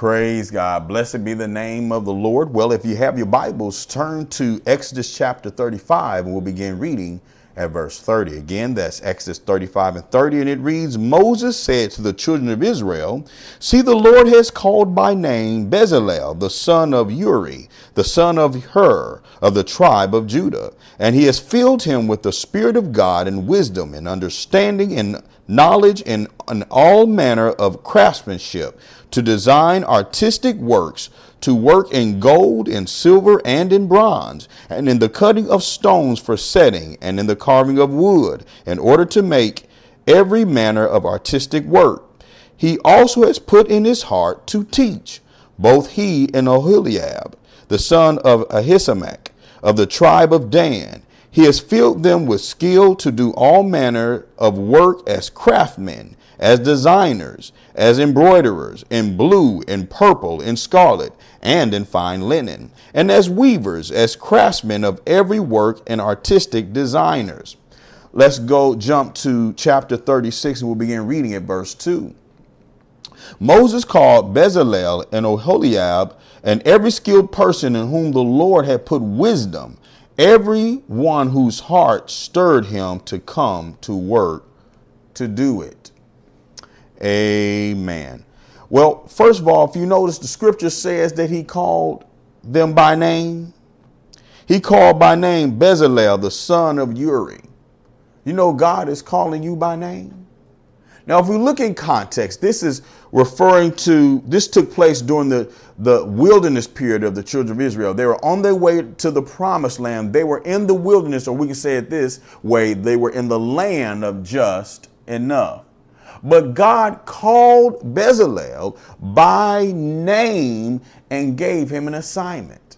Praise God. Blessed be the name of the Lord. Well, if you have your Bibles, turn to Exodus chapter 35 and we'll begin reading at verse 30. Again, that's Exodus 35 and 30. And it reads Moses said to the children of Israel, See, the Lord has called by name Bezalel, the son of Uri, the son of Hur, of the tribe of Judah. And he has filled him with the Spirit of God and wisdom and understanding and knowledge and, and all manner of craftsmanship to design artistic works to work in gold, in silver, and in bronze, and in the cutting of stones for setting, and in the carving of wood, in order to make every manner of artistic work. He also has put in his heart to teach, both he and Oholiab, the son of Ahisamach, of the tribe of Dan. He has filled them with skill to do all manner of work as craftsmen, as designers, as embroiderers, in blue, in purple, in scarlet, and in fine linen, and as weavers, as craftsmen of every work and artistic designers. Let's go jump to chapter 36 and we'll begin reading at verse 2. Moses called Bezalel and Oholiab and every skilled person in whom the Lord had put wisdom, every one whose heart stirred him to come to work to do it. Amen. Well, first of all, if you notice, the scripture says that he called them by name. He called by name Bezalel, the son of Uri. You know, God is calling you by name. Now, if we look in context, this is referring to this took place during the, the wilderness period of the children of Israel. They were on their way to the promised land. They were in the wilderness, or we can say it this way they were in the land of just enough. But God called Bezalel by name and gave him an assignment.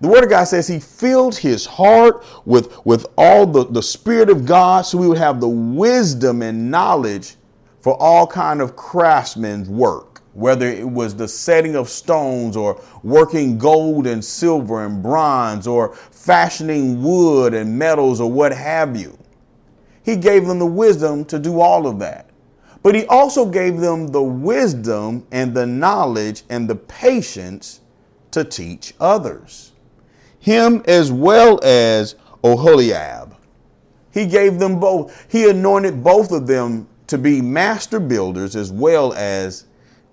The word of God says he filled his heart with, with all the, the spirit of God so we would have the wisdom and knowledge for all kind of craftsmen's work, whether it was the setting of stones or working gold and silver and bronze or fashioning wood and metals or what have you. He gave them the wisdom to do all of that. But he also gave them the wisdom and the knowledge and the patience to teach others. Him as well as Oholiab. He gave them both. He anointed both of them to be master builders as well as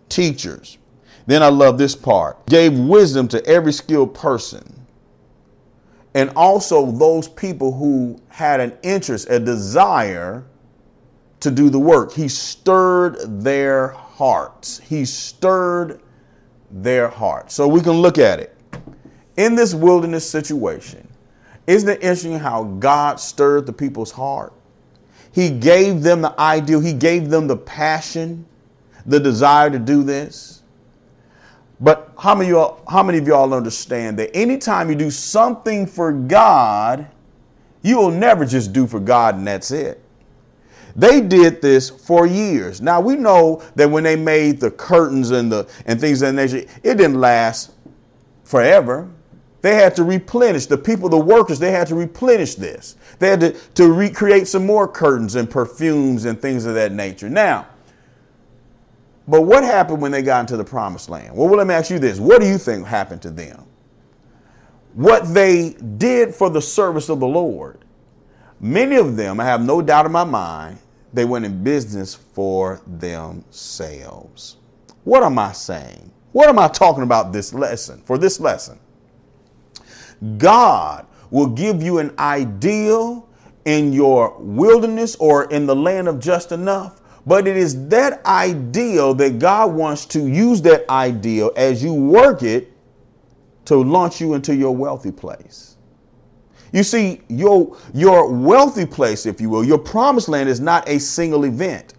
teachers. Then I love this part. Gave wisdom to every skilled person. And also those people who had an interest, a desire to do the work. He stirred their hearts. He stirred their hearts. So we can look at it. In this wilderness situation, isn't it interesting how God stirred the people's heart? He gave them the ideal, He gave them the passion, the desire to do this. But how many, how many of y'all understand that anytime you do something for God, you will never just do for God and that's it. They did this for years. Now we know that when they made the curtains and the and things of that nature, it didn't last forever. They had to replenish the people, the workers, they had to replenish this. They had to, to recreate some more curtains and perfumes and things of that nature. Now, but what happened when they got into the promised land? Well, let me ask you this. What do you think happened to them? What they did for the service of the Lord, many of them, I have no doubt in my mind, they went in business for themselves. What am I saying? What am I talking about this lesson? For this lesson, God will give you an ideal in your wilderness or in the land of just enough. But it is that ideal that God wants to use that ideal as you work it to launch you into your wealthy place. You see, your, your wealthy place, if you will, your promised land is not a single event.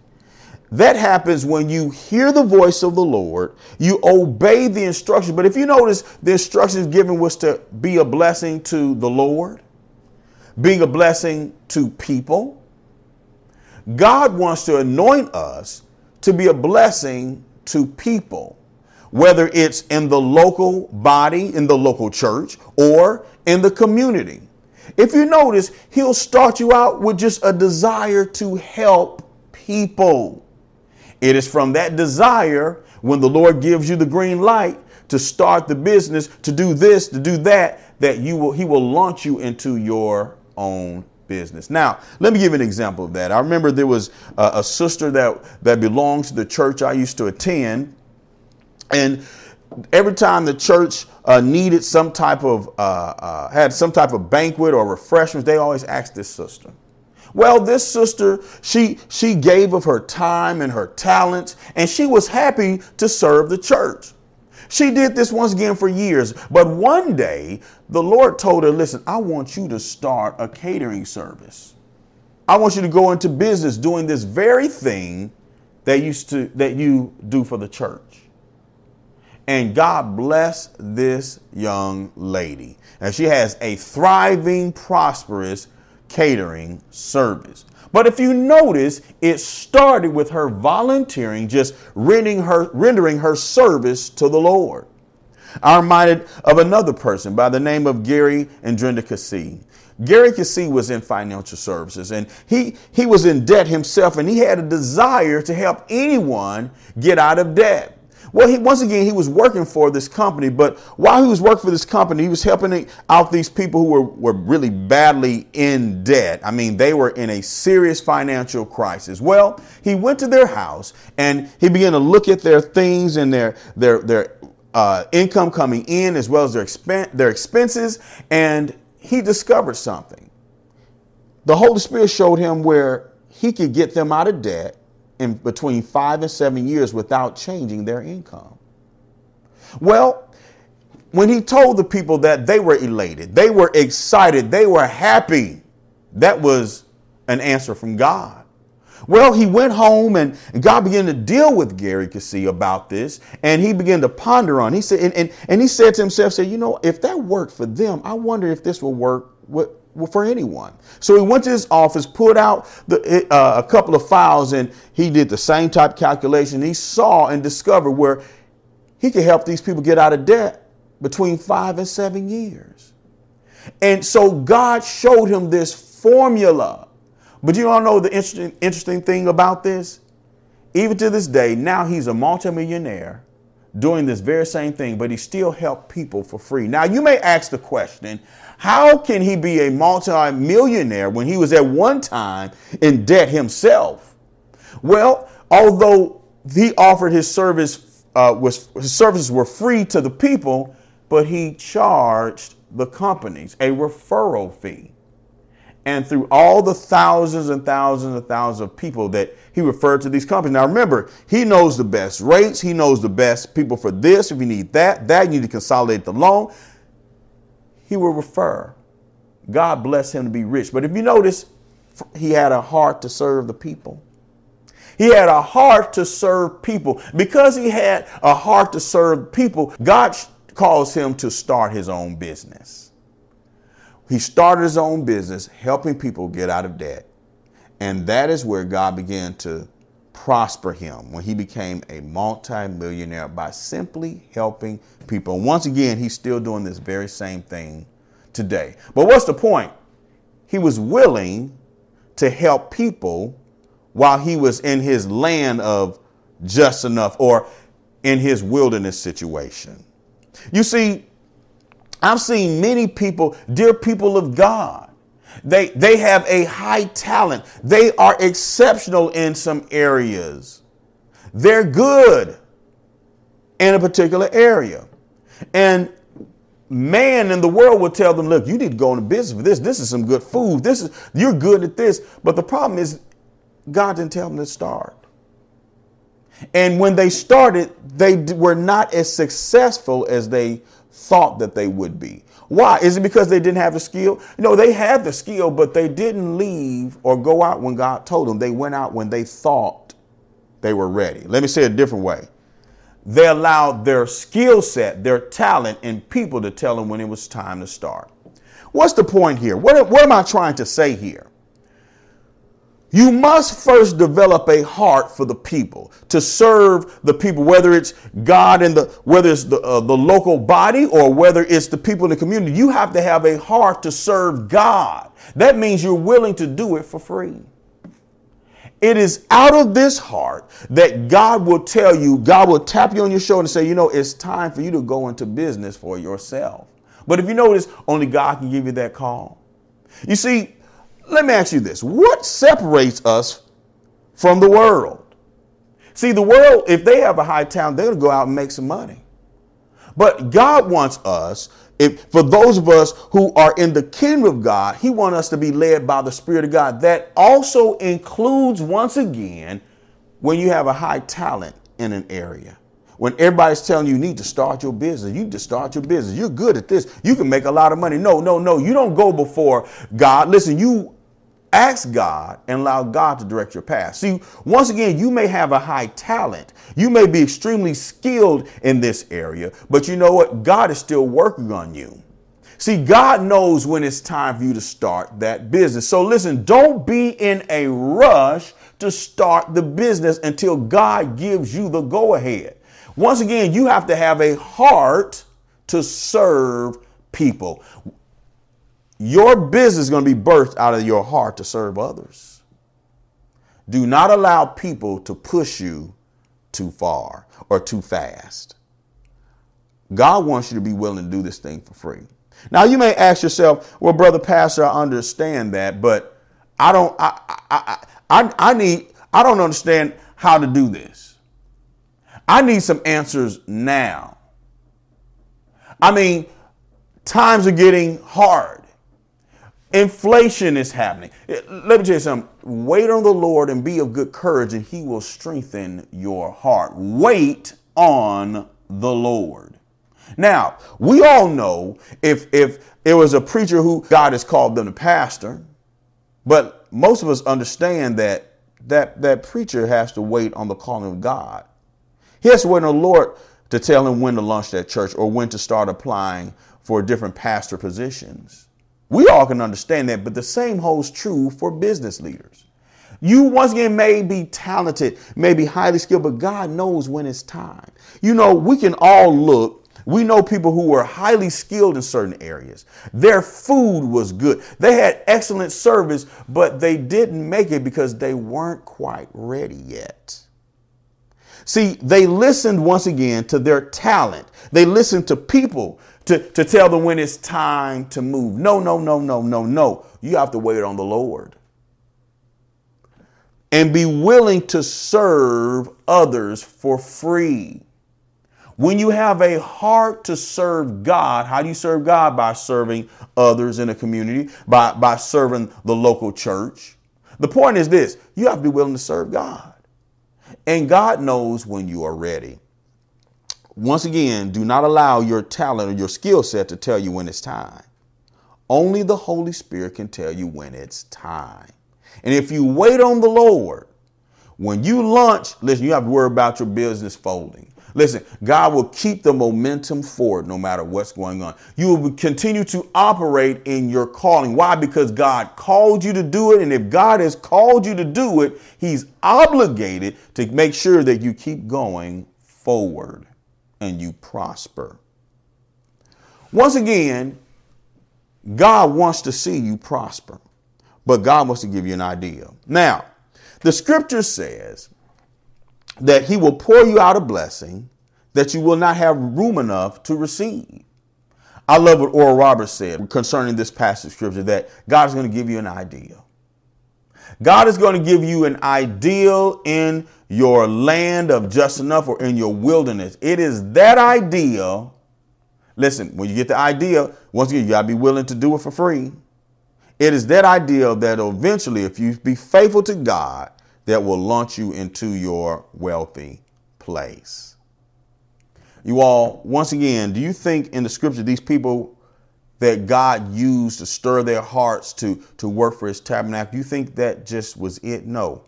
That happens when you hear the voice of the Lord, you obey the instructions. But if you notice, the instructions given was to be a blessing to the Lord, being a blessing to people. God wants to anoint us to be a blessing to people, whether it's in the local body, in the local church, or in the community. If you notice, he'll start you out with just a desire to help people. It is from that desire when the Lord gives you the green light to start the business, to do this, to do that, that you will he will launch you into your own business. Now, let me give an example of that. I remember there was a, a sister that that belongs to the church I used to attend, and every time the church uh, needed some type of uh, uh, had some type of banquet or refreshments, they always asked this sister. Well, this sister, she she gave of her time and her talents, and she was happy to serve the church. She did this once again for years, but one day the Lord told her, "Listen, I want you to start a catering service. I want you to go into business doing this very thing that used to that you do for the church." And God bless this young lady. And she has a thriving, prosperous catering service. But if you notice, it started with her volunteering, just rendering her, rendering her service to the Lord. I'm reminded of another person by the name of Gary and Drenda Keesee. Gary Keesee was in financial services and he, he was in debt himself and he had a desire to help anyone get out of debt. Well, he, once again, he was working for this company, but while he was working for this company, he was helping out these people who were, were really badly in debt. I mean, they were in a serious financial crisis. Well, he went to their house and he began to look at their things and their, their, their uh, income coming in as well as their, expen- their expenses, and he discovered something. The Holy Spirit showed him where he could get them out of debt in between five and seven years without changing their income. Well, when he told the people that they were elated, they were excited, they were happy, that was an answer from God. Well, he went home and God began to deal with Gary Keesee about this, and he began to ponder on. He said, and, and, and he said to himself, "Say, you know, if that worked for them, I wonder if this will work with, for anyone. So he went to his office, pulled out the, uh, a couple of files, and he did the same type calculation. He saw and discovered where he could help these people get out of debt between five and seven years. And so God showed him this formula. But you all know the interesting, interesting thing about this? Even to this day, now he's a multimillionaire doing this very same thing, but he still helped people for free. Now you may ask the question, how can he be a multi-millionaire when he was at one time in debt himself? Well, although he offered his service, uh, was, his services were free to the people, but he charged the companies a referral fee. And through all the thousands and thousands and thousands of people that he referred to these companies. Now remember, he knows the best rates. He knows the best people for this. If you need that, that you need to consolidate the loan he will refer. God bless him to be rich. But if you notice, he had a heart to serve the people. He had a heart to serve people. Because he had a heart to serve people, God calls him to start his own business. He started his own business, helping people get out of debt. And that is where God began to prosper him when he became a multimillionaire by simply helping people. And once again, he's still doing this very same thing today. But what's the point? He was willing to help people while he was in his land of just enough or in his wilderness situation. You see, I've seen many people, dear people of God, they, they have a high talent. They are exceptional in some areas. They're good in a particular area. And man in the world will tell them, look, you need to go into business for this. This is some good food. This is you're good at this. But the problem is God didn't tell them to start. And when they started, they were not as successful as they thought that they would be. Why? Is it because they didn't have the skill? No, they had the skill, but they didn't leave or go out when God told them. They went out when they thought they were ready. Let me say it a different way. They allowed their skill set, their talent, and people to tell them when it was time to start. What's the point here? What, what am I trying to say here? You must first develop a heart for the people to serve the people, whether it's God and the whether it's the uh, the local body or whether it's the people in the community. You have to have a heart to serve God. That means you're willing to do it for free. It is out of this heart that God will tell you, God will tap you on your shoulder and say, you know, it's time for you to go into business for yourself. But if you notice, only God can give you that call. You see, let me ask you this what separates us from the world? See, the world, if they have a high talent, they're going to go out and make some money. But God wants us if for those of us who are in the kingdom of God, He wants us to be led by the Spirit of God. That also includes, once again, when you have a high talent in an area. When everybody's telling you you need to start your business, you need to start your business. You're good at this. You can make a lot of money. No, no, no. You don't go before God. Listen, you Ask God and allow God to direct your path. See, once again, you may have a high talent. You may be extremely skilled in this area, but you know what? God is still working on you. See, God knows when it's time for you to start that business. So listen, don't be in a rush to start the business until God gives you the go ahead. Once again, you have to have a heart to serve people. Your business is going to be birthed out of your heart to serve others. Do not allow people to push you too far or too fast. God wants you to be willing to do this thing for free. Now you may ask yourself, well, brother pastor, I understand that, but I don't I I I, I need I don't understand how to do this. I need some answers now. I mean, times are getting hard. Inflation is happening. Let me tell you something. Wait on the Lord and be of good courage, and He will strengthen your heart. Wait on the Lord. Now, we all know if if it was a preacher who God has called them to pastor, but most of us understand that that that preacher has to wait on the calling of God. He has to wait on the Lord to tell him when to launch that church or when to start applying for different pastor positions. We all can understand that, but the same holds true for business leaders. You once again may be talented, may be highly skilled, but God knows when it's time. You know, we can all look. We know people who were highly skilled in certain areas. Their food was good. They had excellent service, but they didn't make it because they weren't quite ready yet. See, they listened once again to their talent. They listened to people to, to tell them when it's time to move. No, no, no, no, no, no. You have to wait on the Lord. And be willing to serve others for free. When you have a heart to serve God, how do you serve God? By serving others in a community, by, by serving the local church. The point is this you have to be willing to serve God. And God knows when you are ready. Once again, do not allow your talent or your skill set to tell you when it's time. Only the Holy Spirit can tell you when it's time. And if you wait on the Lord, when you launch, listen, you have to worry about your business folding. Listen, God will keep the momentum forward no matter what's going on. You will continue to operate in your calling. Why? Because God called you to do it. And if God has called you to do it, He's obligated to make sure that you keep going forward and you prosper. Once again, God wants to see you prosper, but God wants to give you an idea. Now, the scripture says that he will pour you out a blessing that you will not have room enough to receive. I love what Oral Roberts said concerning this passage of scripture that God is going to give you an idea. God is going to give you an ideal in your land of just enough or in your wilderness. It is that idea. Listen, when you get the idea, once again, you got to be willing to do it for free. It is that idea that eventually, if you be faithful to God, that will launch you into your wealthy place. You all, once again, do you think in the scripture these people that God used to stir their hearts to, to work for his tabernacle, do you think that just was it? No.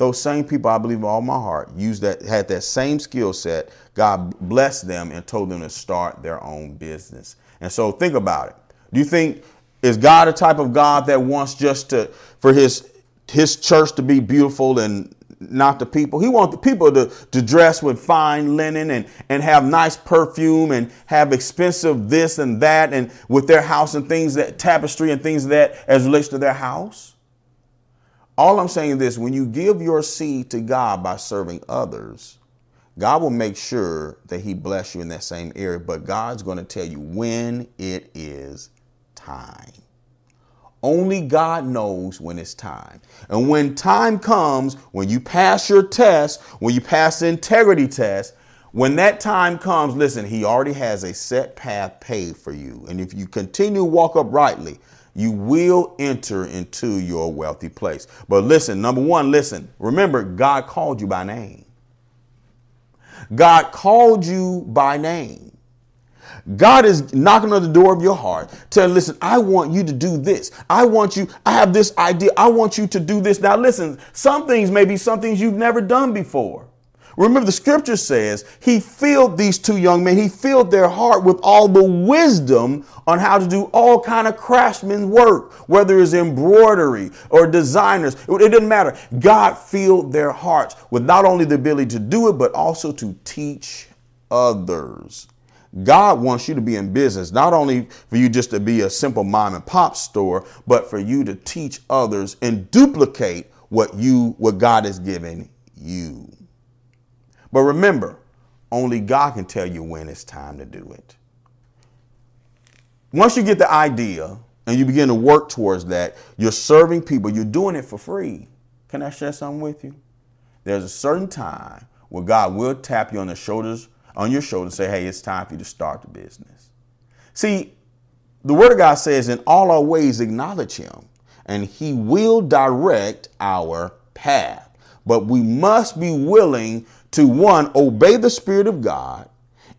Those same people, I believe all my heart, used that had that same skill set. God blessed them and told them to start their own business. And so think about it. Do you think is God a type of God that wants just to for his his church to be beautiful and not the people. He wants the people to, to dress with fine linen and, and have nice perfume and have expensive this and that and with their house and things that tapestry and things that as relates to their house. All I'm saying is this when you give your seed to God by serving others, God will make sure that He bless you in that same area, but God's going to tell you when it is time. Only God knows when it's time. And when time comes, when you pass your test, when you pass the integrity test, when that time comes, listen, He already has a set path paid for you. And if you continue to walk uprightly, you will enter into your wealthy place. But listen, number one, listen, remember, God called you by name. God called you by name. God is knocking on the door of your heart, telling, listen, I want you to do this. I want you, I have this idea. I want you to do this. Now, listen, some things may be some things you've never done before. Remember, the scripture says he filled these two young men, he filled their heart with all the wisdom on how to do all kind of craftsman work, whether it's embroidery or designers. It didn't matter. God filled their hearts with not only the ability to do it, but also to teach others. God wants you to be in business, not only for you just to be a simple mom and pop store, but for you to teach others and duplicate what you, what God has given you. But remember, only God can tell you when it's time to do it. Once you get the idea and you begin to work towards that, you're serving people, you're doing it for free. Can I share something with you? There's a certain time where God will tap you on the shoulders, on your shoulder and say, hey, it's time for you to start the business. See, the word of God says, in all our ways acknowledge him, and he will direct our path. But we must be willing to one, obey the Spirit of God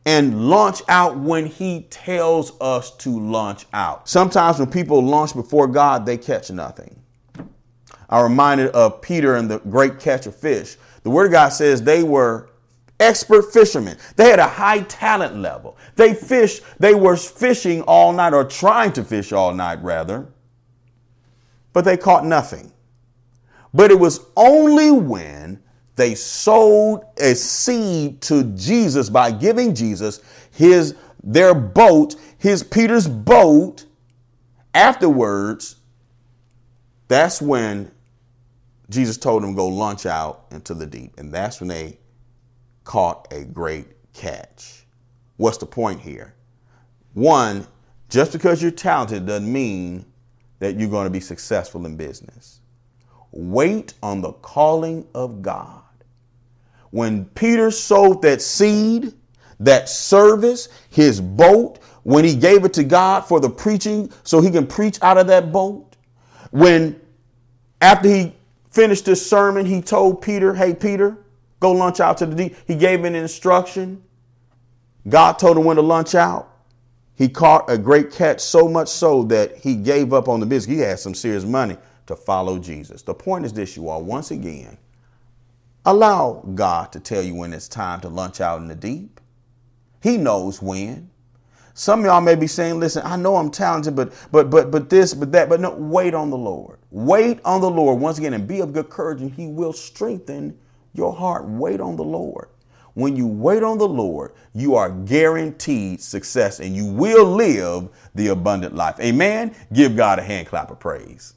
and launch out when He tells us to launch out. Sometimes when people launch before God, they catch nothing. I'm reminded of Peter and the great catch of fish. The Word of God says they were expert fishermen. They had a high talent level. They fished, they were fishing all night or trying to fish all night rather, but they caught nothing. But it was only when they sowed a seed to Jesus by giving Jesus his their boat, his Peter's boat. Afterwards, that's when Jesus told them go launch out into the deep, and that's when they caught a great catch. What's the point here? One, just because you're talented doesn't mean that you're going to be successful in business. Wait on the calling of God when Peter sowed that seed, that service, his boat, when he gave it to God for the preaching so he can preach out of that boat, when after he finished his sermon, he told Peter, Hey, Peter, go lunch out to the deep. He gave an instruction. God told him when to lunch out. He caught a great catch, so much so that he gave up on the business. He had some serious money to follow Jesus. The point is this, you all, once again, Allow God to tell you when it's time to launch out in the deep. He knows when. Some of y'all may be saying, listen, I know I'm talented, but but but but this, but that, but no, wait on the Lord. Wait on the Lord once again and be of good courage, and he will strengthen your heart. Wait on the Lord. When you wait on the Lord, you are guaranteed success and you will live the abundant life. Amen. Give God a hand clap of praise.